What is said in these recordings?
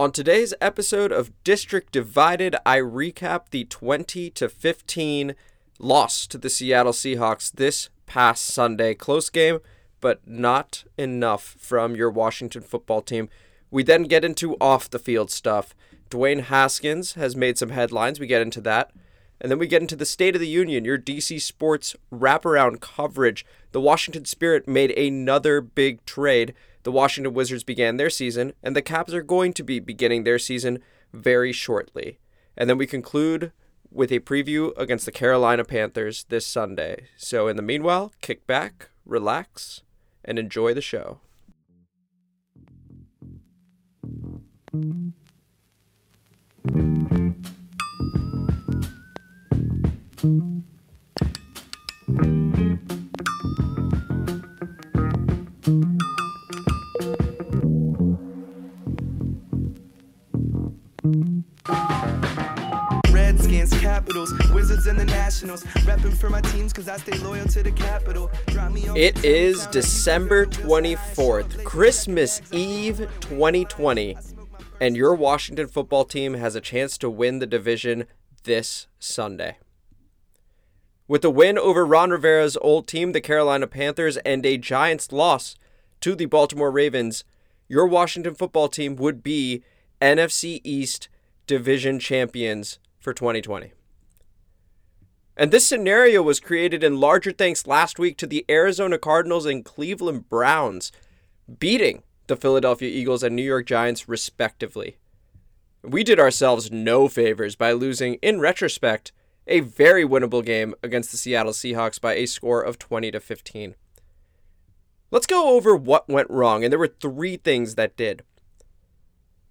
On today's episode of District Divided, I recap the 20 to 15 loss to the Seattle Seahawks this past Sunday. Close game, but not enough from your Washington football team. We then get into off the field stuff. Dwayne Haskins has made some headlines. We get into that. And then we get into the State of the Union, your DC Sports wraparound coverage. The Washington Spirit made another big trade. The Washington Wizards began their season, and the Caps are going to be beginning their season very shortly. And then we conclude with a preview against the Carolina Panthers this Sunday. So, in the meanwhile, kick back, relax, and enjoy the show. It to is December 24th, Christmas Eve 2020, and your Washington football team has a chance to win the division this Sunday. With a win over Ron Rivera's old team, the Carolina Panthers, and a Giants loss to the Baltimore Ravens, your Washington football team would be NFC East division champions for 2020. And this scenario was created in larger thanks last week to the Arizona Cardinals and Cleveland Browns beating the Philadelphia Eagles and New York Giants, respectively. We did ourselves no favors by losing, in retrospect, a very winnable game against the Seattle Seahawks by a score of 20 to 15. Let's go over what went wrong, and there were three things that did.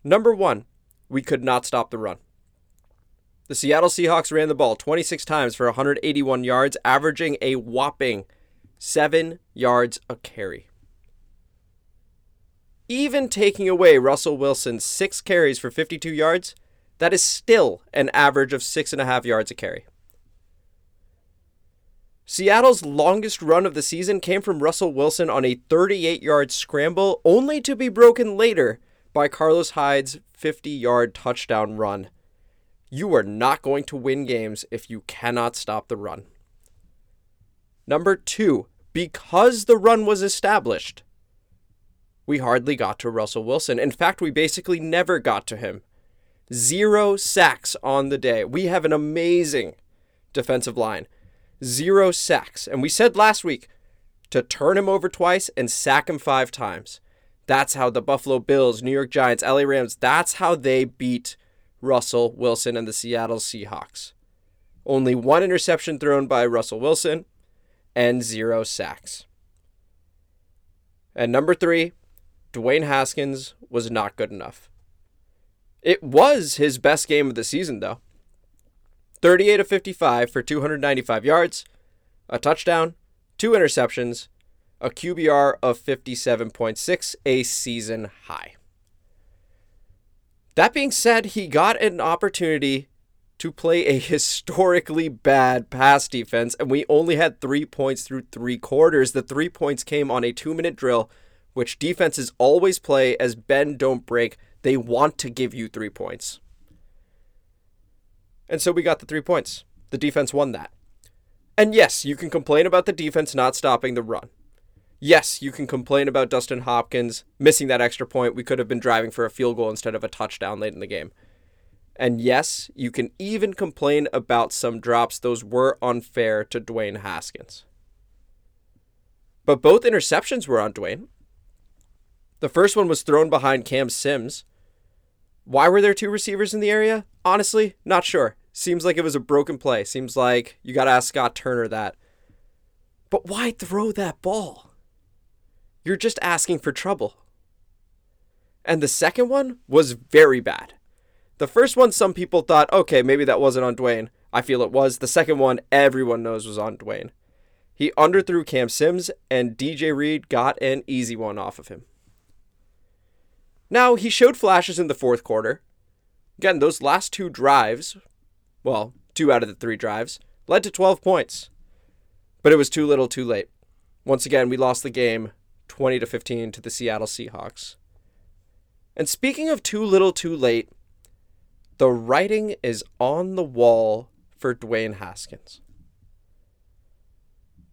Number one, we could not stop the run. The Seattle Seahawks ran the ball 26 times for 181 yards, averaging a whopping 7 yards a carry. Even taking away Russell Wilson's 6 carries for 52 yards, that is still an average of 6.5 yards a carry. Seattle's longest run of the season came from Russell Wilson on a 38 yard scramble, only to be broken later by Carlos Hyde's 50 yard touchdown run. You are not going to win games if you cannot stop the run. Number two, because the run was established, we hardly got to Russell Wilson. In fact, we basically never got to him. Zero sacks on the day. We have an amazing defensive line. Zero sacks. And we said last week to turn him over twice and sack him five times. That's how the Buffalo Bills, New York Giants, LA Rams, that's how they beat Russell Wilson and the Seattle Seahawks. Only one interception thrown by Russell Wilson and zero sacks. And number three, Dwayne Haskins was not good enough. It was his best game of the season, though. 38 of 55 for 295 yards, a touchdown, two interceptions, a QBR of 57.6, a season high. That being said, he got an opportunity to play a historically bad pass defense, and we only had three points through three quarters. The three points came on a two minute drill, which defenses always play as bend, don't break. They want to give you three points. And so we got the three points. The defense won that. And yes, you can complain about the defense not stopping the run. Yes, you can complain about Dustin Hopkins missing that extra point. We could have been driving for a field goal instead of a touchdown late in the game. And yes, you can even complain about some drops. Those were unfair to Dwayne Haskins. But both interceptions were on Dwayne. The first one was thrown behind Cam Sims. Why were there two receivers in the area? Honestly, not sure. Seems like it was a broken play. Seems like you got to ask Scott Turner that. But why throw that ball? You're just asking for trouble. And the second one was very bad. The first one, some people thought, okay, maybe that wasn't on Dwayne. I feel it was. The second one, everyone knows was on Dwayne. He underthrew Cam Sims, and DJ Reed got an easy one off of him. Now, he showed flashes in the fourth quarter. Again, those last two drives, well, two out of the three drives, led to 12 points. But it was too little too late. Once again, we lost the game 20 to 15 to the Seattle Seahawks. And speaking of too little too late, the writing is on the wall for Dwayne Haskins.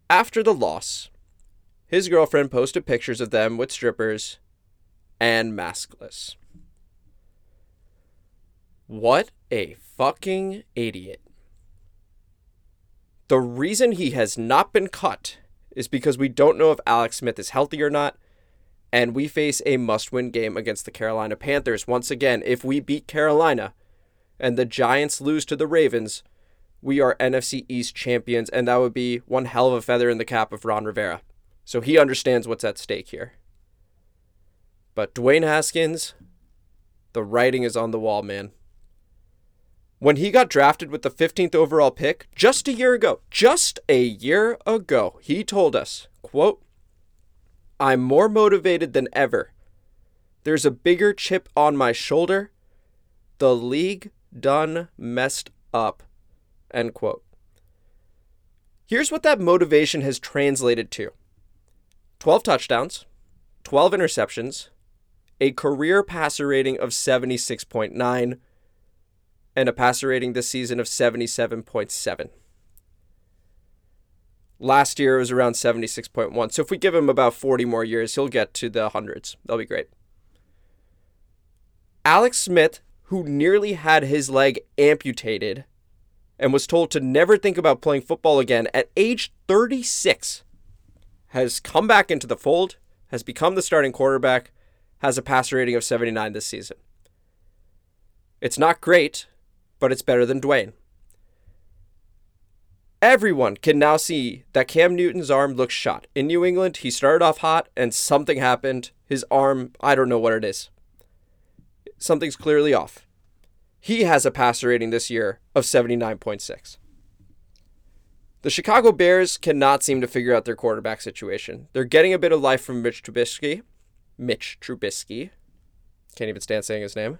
After the loss, his girlfriend posted pictures of them with strippers and maskless. What a fucking idiot. The reason he has not been cut is because we don't know if Alex Smith is healthy or not, and we face a must win game against the Carolina Panthers. Once again, if we beat Carolina and the Giants lose to the Ravens, we are NFC East champions, and that would be one hell of a feather in the cap of Ron Rivera. So he understands what's at stake here. But Dwayne Haskins, the writing is on the wall, man. When he got drafted with the 15th overall pick just a year ago, just a year ago, he told us, quote, I'm more motivated than ever. There's a bigger chip on my shoulder. The league done messed up. End quote. Here's what that motivation has translated to 12 touchdowns, 12 interceptions, a career passer rating of 76.9, and a passer rating this season of 77.7. Last year it was around 76.1. So if we give him about 40 more years, he'll get to the hundreds. That'll be great. Alex Smith, who nearly had his leg amputated and was told to never think about playing football again at age 36, has come back into the fold, has become the starting quarterback, has a passer rating of 79 this season. It's not great, but it's better than Dwayne. Everyone can now see that Cam Newton's arm looks shot. In New England, he started off hot and something happened. His arm, I don't know what it is. Something's clearly off. He has a passer rating this year of 79.6. The Chicago Bears cannot seem to figure out their quarterback situation. They're getting a bit of life from Mitch Trubisky. Mitch Trubisky. Can't even stand saying his name.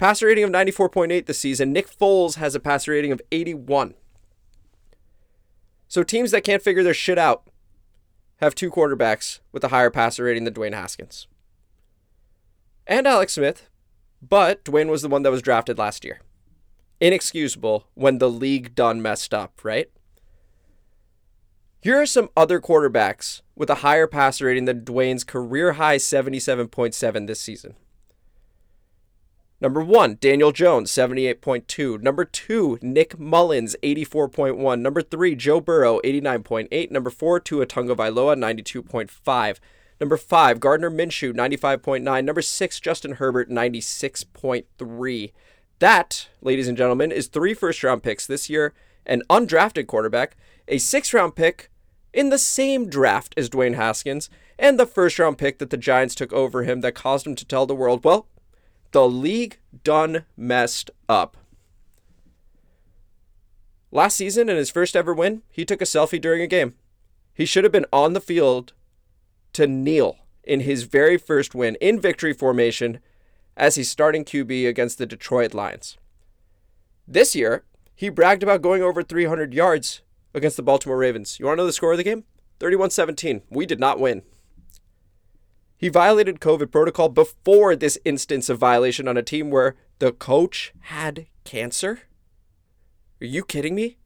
Passer rating of 94.8 this season. Nick Foles has a passer rating of 81. So teams that can't figure their shit out have two quarterbacks with a higher passer rating than Dwayne Haskins. And Alex Smith, but Dwayne was the one that was drafted last year. Inexcusable when the league done messed up, right? Here are some other quarterbacks with a higher passer rating than Dwayne's career high 77.7 this season. Number one, Daniel Jones, 78.2. Number two, Nick Mullens, 84.1. Number three, Joe Burrow, 89.8. Number four, Tua Tagovailoa, 92.5. Number five, Gardner Minshew, 95.9. Number six, Justin Herbert, 96.3. That, ladies and gentlemen, is three first round picks this year, an undrafted quarterback, a six round pick in the same draft as Dwayne Haskins, and the first round pick that the Giants took over him that caused him to tell the world, well, the league done messed up. Last season, in his first ever win, he took a selfie during a game. He should have been on the field to kneel in his very first win in victory formation as he's starting QB against the Detroit Lions. This year, he bragged about going over 300 yards against the Baltimore Ravens. You want to know the score of the game? 31 17. We did not win. He violated COVID protocol before this instance of violation on a team where the coach had cancer? Are you kidding me?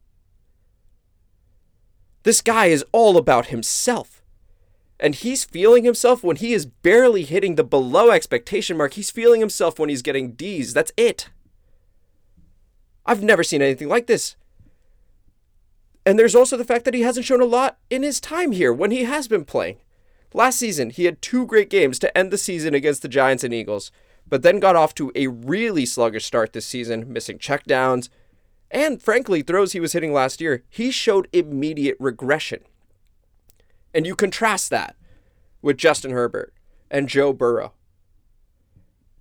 This guy is all about himself. And he's feeling himself when he is barely hitting the below expectation mark. He's feeling himself when he's getting D's. That's it. I've never seen anything like this. And there's also the fact that he hasn't shown a lot in his time here when he has been playing. Last season, he had two great games to end the season against the Giants and Eagles, but then got off to a really sluggish start this season, missing checkdowns, and frankly, throws he was hitting last year. He showed immediate regression. And you contrast that with Justin Herbert and Joe Burrow.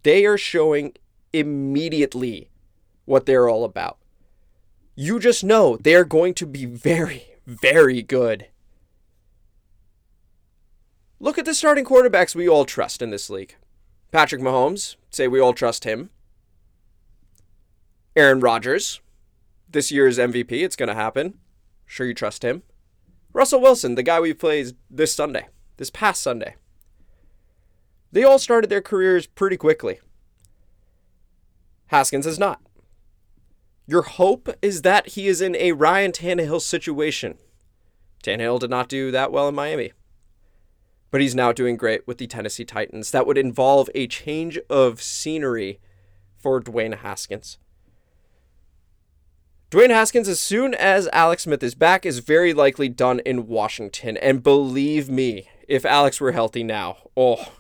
They are showing immediately what they're all about. You just know they're going to be very, very good. Look at the starting quarterbacks we all trust in this league. Patrick Mahomes, say we all trust him. Aaron Rodgers, this year's MVP, it's going to happen. Sure you trust him. Russell Wilson, the guy we played this Sunday, this past Sunday. They all started their careers pretty quickly. Haskins has not. Your hope is that he is in a Ryan Tannehill situation. Tannehill did not do that well in Miami. But he's now doing great with the Tennessee Titans. That would involve a change of scenery for Dwayne Haskins. Dwayne Haskins, as soon as Alex Smith is back, is very likely done in Washington. And believe me, if Alex were healthy now, oh,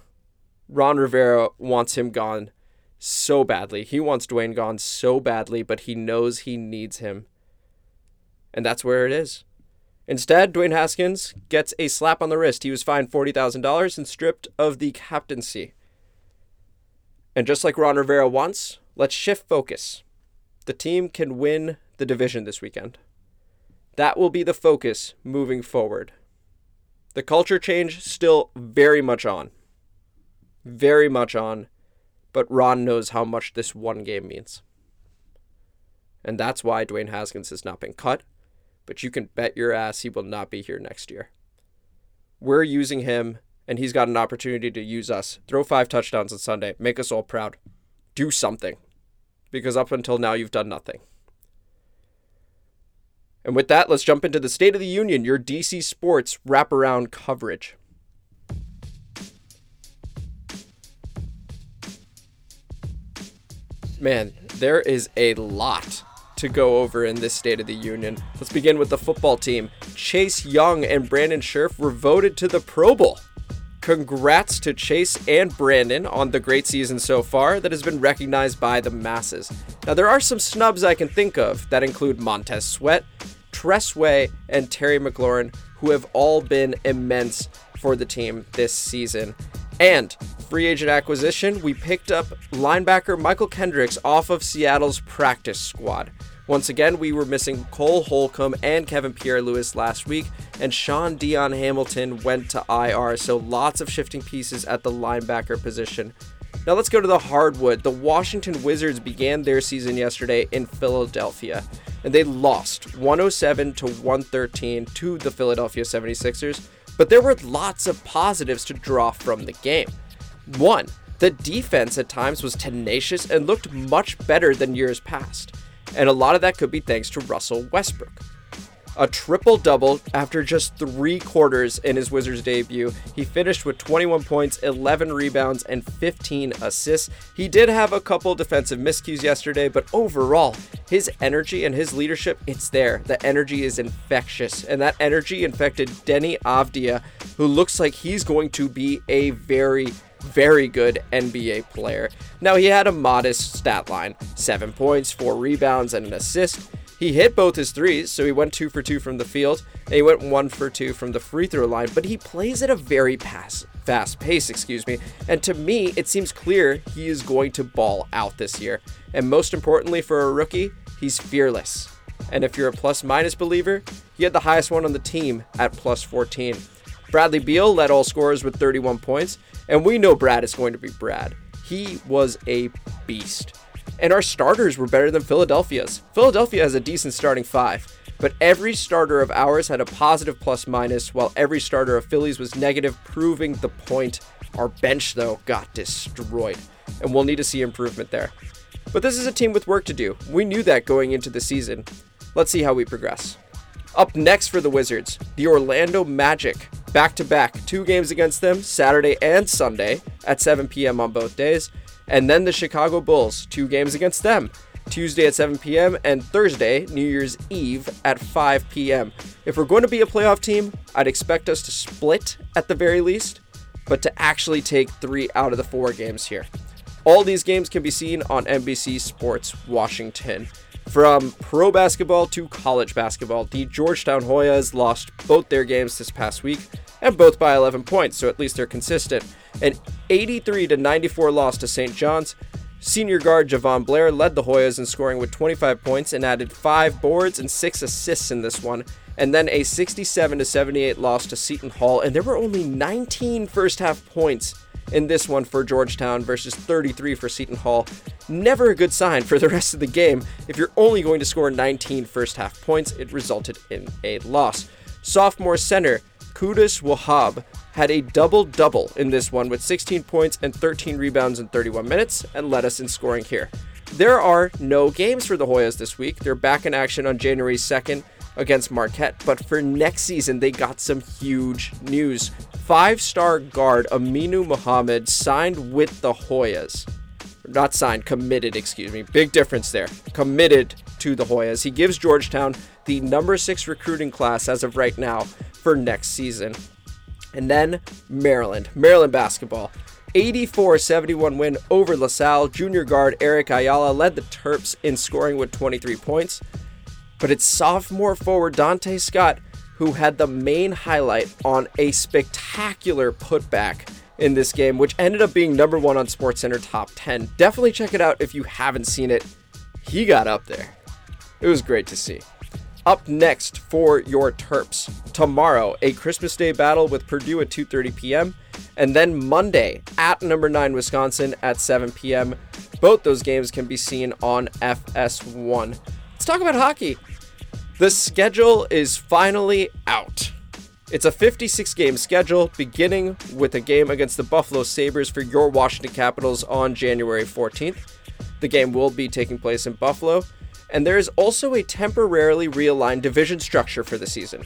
Ron Rivera wants him gone so badly. He wants Dwayne gone so badly, but he knows he needs him. And that's where it is. Instead, Dwayne Haskins gets a slap on the wrist. He was fined $40,000 and stripped of the captaincy. And just like Ron Rivera wants, let's shift focus. The team can win the division this weekend. That will be the focus moving forward. The culture change still very much on. Very much on but Ron knows how much this one game means. And that's why Dwayne Haskins has not been cut, but you can bet your ass he will not be here next year. We're using him, and he's got an opportunity to use us. Throw five touchdowns on Sunday, make us all proud. Do something, because up until now, you've done nothing. And with that, let's jump into the State of the Union, your DC Sports wraparound coverage. Man, there is a lot to go over in this State of the Union. Let's begin with the football team. Chase Young and Brandon Scherff were voted to the Pro Bowl. Congrats to Chase and Brandon on the great season so far that has been recognized by the masses. Now, there are some snubs I can think of that include Montez Sweat, Tress Way, and Terry McLaurin, who have all been immense for the team this season. And free agent acquisition, we picked up linebacker Mychal Kendricks off of Seattle's practice squad. Once again, we were missing Cole Holcomb and Kevin Pierre Louis last week, and Shaun Dion Hamilton went to IR, so lots of shifting pieces at the linebacker position. Now let's go to the hardwood. The Washington Wizards began their season yesterday in Philadelphia, and they lost 107 to 113 to the Philadelphia 76ers. But there were lots of positives to draw from the game. One, the defense at times was tenacious and looked much better than years past. And a lot of that could be thanks to Russell Westbrook a triple double after just three quarters in his Wizards debut. He finished with 21 points, 11 rebounds, and 15 assists. He did have a couple defensive miscues yesterday, but overall, his energy and his leadership, it's there. The energy is infectious, and that energy infected Deni Avdija, who looks like he's going to be a very very good NBA player. Now, he had a modest stat line seven points, four rebounds, and an assist. He hit both his threes, so he went two for two from the field, and he went one for two from the free throw line, but he plays at a very pass, fast pace, excuse me, and to me, it seems clear he is going to ball out this year. And most importantly for a rookie, he's fearless. And if you're a plus minus believer, he had the highest one on the team at plus 14. Bradley Beal led all scorers with 31 points, and we know Brad is going to be Brad. He was a beast and our starters were better than Philadelphia's. Philadelphia has a decent starting five, but every starter of ours had a positive plus minus, while every starter of Phillies was negative, proving the point. Our bench, though, got destroyed, and we'll need to see improvement there. But this is a team with work to do. We knew that going into the season. Let's see how we progress. Up next for the Wizards, the Orlando Magic. Back to back, two games against them, Saturday and Sunday at 7 p.m. on both days. And then the Chicago Bulls, two games against them. Tuesday at 7 p.m. and Thursday, New Year's Eve at 5 p.m. If we're going to be a playoff team, I'd expect us to split at the very least, but to actually take three out of the four games here. All these games can be seen on NBC Sports Washington. From pro basketball to college basketball, the Georgetown Hoyas lost both their games this past week, and both by 11 points, so at least they're consistent. An 83 to 94 loss to St. John's. Senior guard Jahvon Blair led the Hoyas in scoring with 25 points and added 5 boards and 6 assists in this one. And then a 67 to 78 loss to Seton Hall, and there were only 19 first half points in this one for Georgetown versus 33 for Seton Hall. Never a good sign for the rest of the game. If you're only going to score 19 first half points, it resulted in a loss. Sophomore center Qudus Wahab had a double double in this one with 16 points and 13 rebounds in 31 minutes and led us in scoring here. There are no games for the Hoyas this week. They're back in action on January 2nd against Marquette, but for next season, they got some huge news. Five star guard Aminu Mohammed signed with the Hoyas. Not signed, committed, excuse me. Big difference there. Committed to the Hoyas. He gives Georgetown the number six recruiting class as of right now for next season. And then Maryland. Maryland basketball. 84 71 win over LaSalle. Junior guard Eric Ayala led the Terps in scoring with 23 points. But it's sophomore forward Donta Scott who had the main highlight on a spectacular putback in this game, which ended up being number one on SportsCenter top 10. Definitely check it out if you haven't seen it. He got up there. It was great to see. Up next for your Terps tomorrow, a Christmas Day battle with Purdue at 2:30 p.m. and then Monday at number 9 Wisconsin at 7 p.m. Both those games can be seen on FS1. Let's talk about hockey. The schedule is finally out. It's a 56 game schedule, beginning with a game against the Buffalo Sabres for your Washington Capitals on January 14th. The game will be taking place in Buffalo, and there is also a temporarily realigned division structure for the season.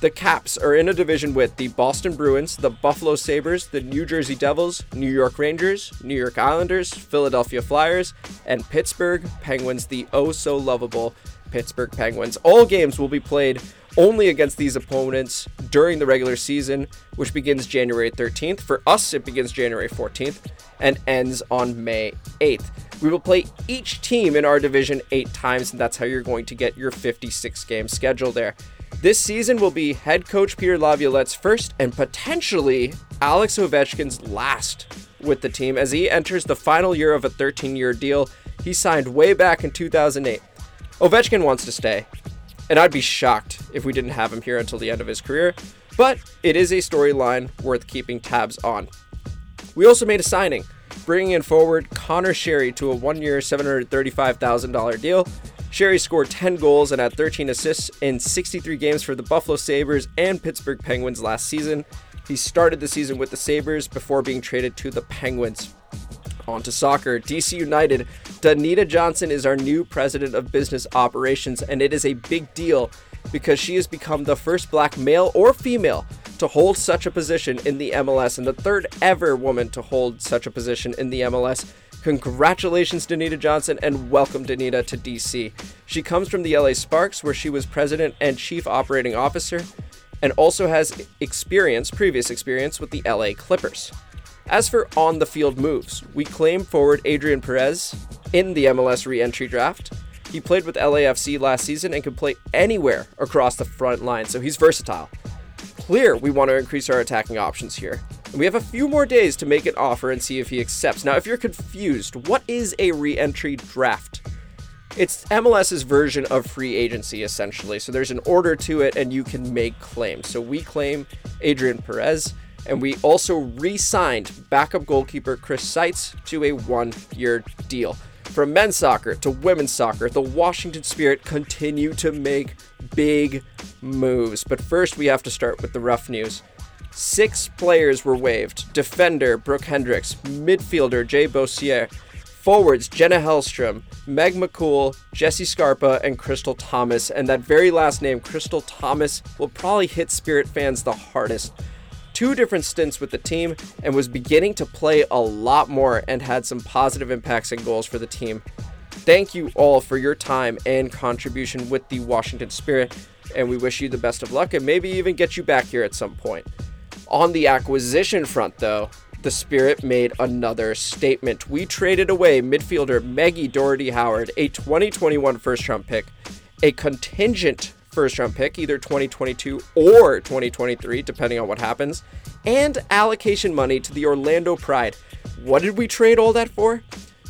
The Caps are in a division with the Boston Bruins, the Buffalo Sabres, the New Jersey Devils, New York Rangers, New York Islanders, Philadelphia Flyers, and Pittsburgh Penguins, the oh so lovable Pittsburgh Penguins. All games will be played only against these opponents during the regular season, which begins January 13th. For us, it begins January 14th and ends on May 8th. We will play each team in our division eight times, and that's how you're going to get your 56 game schedule there. This season will be head coach Peter Laviolette's first and potentially Alex Ovechkin's last with the team as he enters the final year of a 13 year deal he signed way back in 2008. Ovechkin wants to stay, and I'd be shocked if we didn't have him here until the end of his career, but it is a storyline worth keeping tabs on. We also made a signing, bringing in forward Conor Sheary to a one year, $735,000 deal. Sheary scored 10 goals and had 13 assists in 63 games for the Buffalo Sabres and Pittsburgh Penguins last season. He started the season with the Sabres before being traded to the Penguins. On to soccer. DC United. Danita Johnson is our new president of business operations, and it is a big deal because she has become the first black male or female to hold such a position in the MLS and the third ever woman to hold such a position in the MLS. Congratulations, Danita Johnson, and welcome, Danita, to DC. She comes from the LA Sparks, where she was president and chief operating officer, and also has experience, previous experience, with the LA Clippers. As for on the field moves, we claim forward Adrien Perez in the MLS re entry draft. He played with LAFC last season and can play anywhere across the front line, so he's versatile. Clear we want to increase our attacking options here. And we have a few more days to make an offer and see if he accepts. Now, if you're confused, what is a re entry draft? It's MLS's version of free agency, essentially. So there's an order to it, and you can make claims. So we claim Adrien Perez and we also re signed backup goalkeeper Chris Seitz to a one year deal. From men's soccer to women's soccer, the Washington Spirit continue to make big moves. But first, we have to start with the rough news. Six players were waived defender Brooke Hendrix, midfielder Jaye Boissiere, forwards Jenna Hellstrom, Meg McCool, Jesse Scarpa, and Crystal Thomas. And that very last name, Crystal Thomas, will probably hit Spirit fans the hardest two different stints with the team and was beginning to play a lot more and had some positive impacts and goals for the team. Thank you all for your time and contribution with the Washington Spirit, and we wish you the best of luck and maybe even get you back here at some point. On the acquisition front, though, the Spirit made another statement. We traded away midfielder Maggie Dougherty Howard, a 2021 first round pick, a contingent first round pick, either 2022 or 2023, depending on what happens, and allocation money to the Orlando Pride. What did we trade all that for?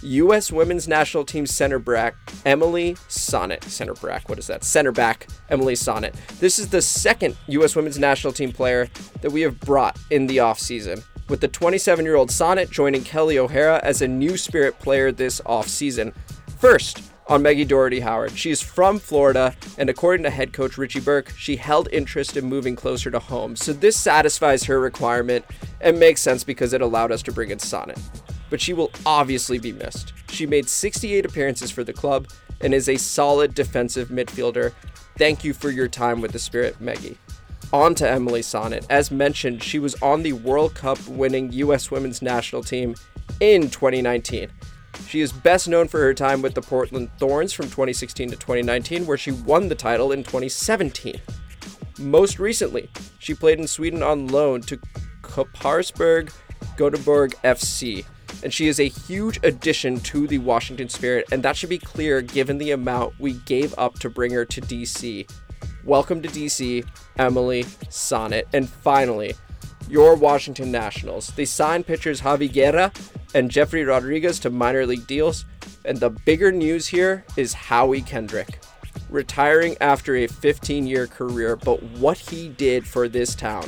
U.S. Women's National Team center back Emily Sonnett. Center back, what is that? Center back Emily Sonnett. This is the second U.S. Women's National Team player that we have brought in the offseason, with the 27 year old Sonnett joining Kelly O'Hara as a new Spirit player this offseason. First, on Maggie Dougherty Howard. She is from Florida, and according to head coach Richie Burke, she held interest in moving closer to home. So this satisfies her requirement and makes sense because it allowed us to bring in Sonnett. But she will obviously be missed. She made 68 appearances for the club and is a solid defensive midfielder. Thank you for your time with the Spirit, Maggie. On to Emily Sonnett. As mentioned, she was on the World Cup winning U.S. women's national team in 2019. She is best known for her time with the Portland Thorns from 2016 to 2019, where she won the title in 2017. Most recently, she played in Sweden on loan to Kopparberg Göteborg FC, and she is a huge addition to the Washington Spirit, and that should be clear given the amount we gave up to bring her to DC. Welcome to DC, Emily Sonnett. And finally, your Washington Nationals. They signed pitchers Javi Guerra and Jefry Rodriguez to minor league deals. And the bigger news here is Howie Kendrick retiring after a 15 year career, but what he did for this town.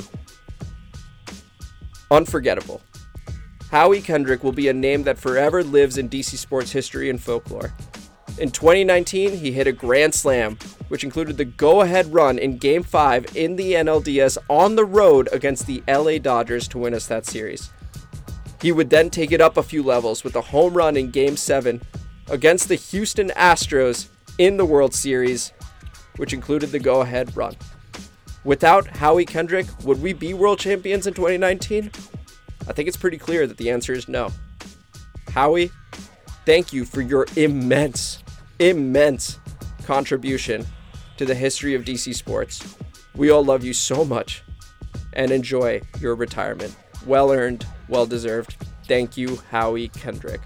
Unforgettable. Howie Kendrick will be a name that forever lives in DC sports history and folklore. In 2019, he hit a grand slam, which included the go ahead run in Game 5 in the NLDS on the road against the LA Dodgers to win us that series. He would then take it up a few levels with a home run in Game 7 against the Houston Astros in the World Series, which included the go ahead run. Without Howie Kendrick, would we be world champions in 2019? I think it's pretty clear that the answer is no. Howie, thank you for your immense, immense contribution to the history of DC sports. We all love you so much and enjoy your retirement. Well earned, well deserved. Thank you, Howie Kendrick.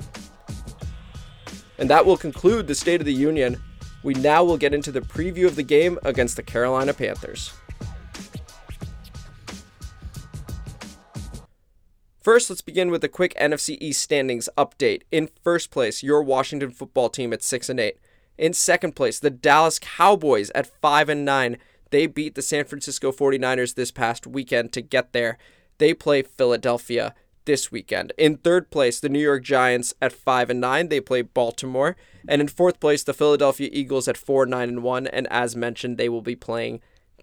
And that will conclude the State of the Union. We now will get into the preview of the game against the Carolina Panthers. First, let's begin with a quick NFC East standings update. In first place, your Washington football team at 6 and 8. In second place, the Dallas Cowboys at 5 and 9. They beat the San Francisco 49ers this past weekend to get there. They play Philadelphia this weekend. In third place, the New York Giants at 5 and 9, they play Baltimore, and in fourth place, the Philadelphia Eagles at 4 9 and 1, and as mentioned, they will be playing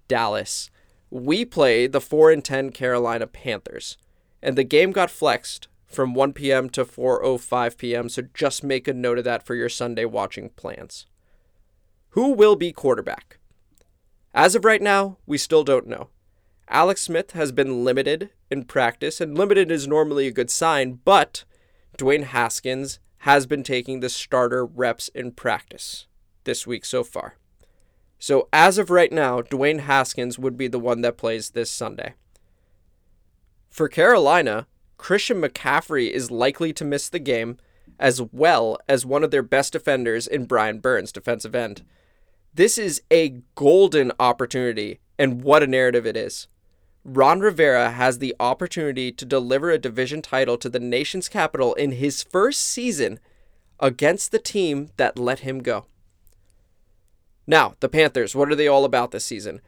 Dallas. We play the 4 and 10 Carolina Panthers, and the game got flexed from 1 p.m. to 4:05 p.m., so just make a note of that for your Sunday watching plans. Who will be quarterback? As of right now, we still don't know. Alex Smith has been limited in practice, and limited is normally a good sign, but Dwayne Haskins has been taking the starter reps in practice this week so far. So, as of right now, Dwayne Haskins would be the one that plays this Sunday. For Carolina, Christian McCaffrey is likely to miss the game, as well as one of their best defenders in Brian Burns, defensive end. This is a golden opportunity, and what a narrative it is. Ron Rivera has the opportunity to deliver a division title to the nation's capital in his first season against the team that let him go. Now, the Panthers, what are they all about this season?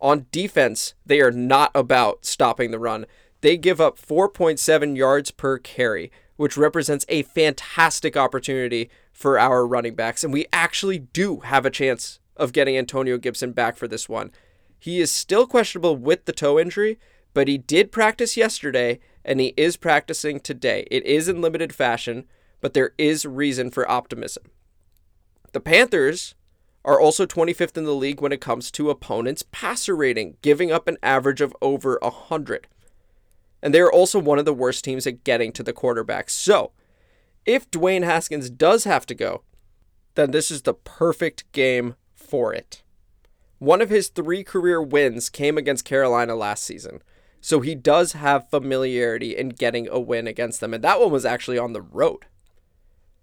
On defense, they are not about stopping the run. They give up 4.7 yards per carry, which represents a fantastic opportunity for our running backs. And we actually do have a chance of getting Antonio Gibson back for this one. He is still questionable with the toe injury, but he did practice yesterday and he is practicing today. It is in limited fashion, but there is reason for optimism. The Panthers are also 25th in the league when it comes to opponents' passer rating, giving up an average of over 100. And they are also one of the worst teams at getting to the quarterback. So, if Dwayne Haskins does have to go, then this is the perfect game for it. One of his three career wins came against Carolina last season. So he does have familiarity in getting a win against them. And that one was actually on the road.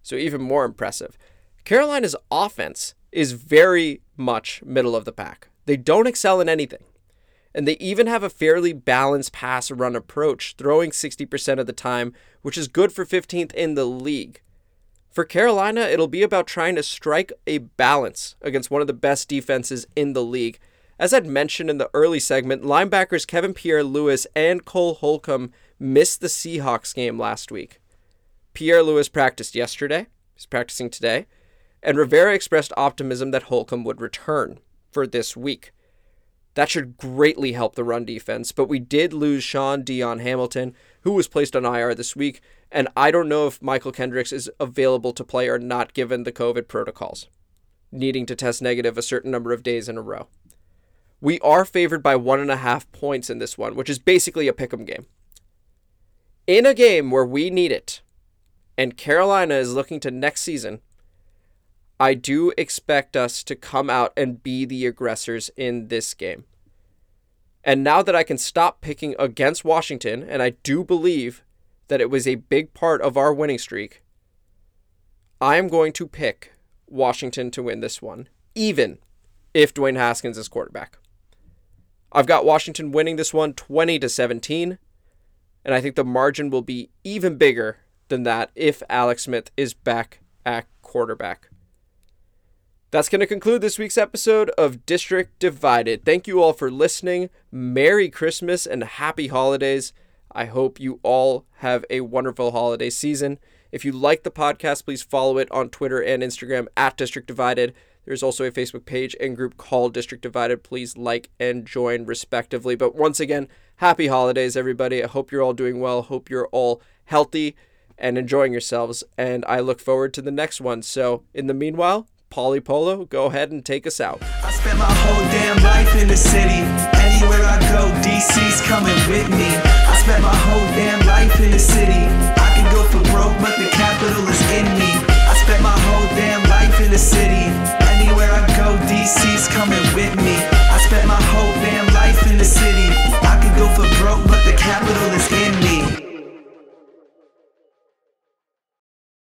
So even more impressive. Carolina's offense is very much middle of the pack. They don't excel in anything. And they even have a fairly balanced pass run approach, throwing 60% of the time, which is good for 15th in the league. For Carolina, it'll be about trying to strike a balance against one of the best defenses in the league. As I'd mentioned in the early segment, linebackers Kevin Pierre Louis and Cole Holcomb missed the Seahawks game last week. Pierre Louis practiced yesterday, he's practicing today, and Rivera expressed optimism that Holcomb would return for this week. That should greatly help the run defense, but we did lose Shaun Dion Hamilton, who was placed on IR this week, and I don't know if Mychal Kendricks is available to play or not given the COVID protocols, needing to test negative a certain number of days in a row. We are favored by one and a half points in this one, which is basically a pick 'em game. In a game where we need it, and Carolina is looking to next season, I do expect us to come out and be the aggressors in this game. And now that I can stop picking against Washington, and I do believe that it was a big part of our winning streak, I am going to pick Washington to win this one, even if Dwayne Haskins is quarterback. I've got Washington winning this one 20 to 17, and I think the margin will be even bigger than that if Alex Smith is back at quarterback. That's going to conclude this week's episode of District Divided. Thank you all for listening. Merry Christmas and happy holidays. I hope you all have a wonderful holiday season. If you like the podcast, please follow it on Twitter and Instagram at District Divided. There's also a Facebook page and group called District Divided. Please like and join respectively. But once again, happy holidays, everybody. I hope you're all doing well. Hope you're all healthy and enjoying yourselves. And I look forward to the next one. So, in the meanwhile, Polly Polo, go ahead and take us out. I spent my whole damn life in the city. Anywhere I go, DC's coming with me. I spent my whole damn life in the city. I can go for broke, but the capital is in me. I spent my whole damn life in the city. Anywhere I go, DC's coming with me. I spent my whole damn life in the city. I can go for broke, but the capital is in me.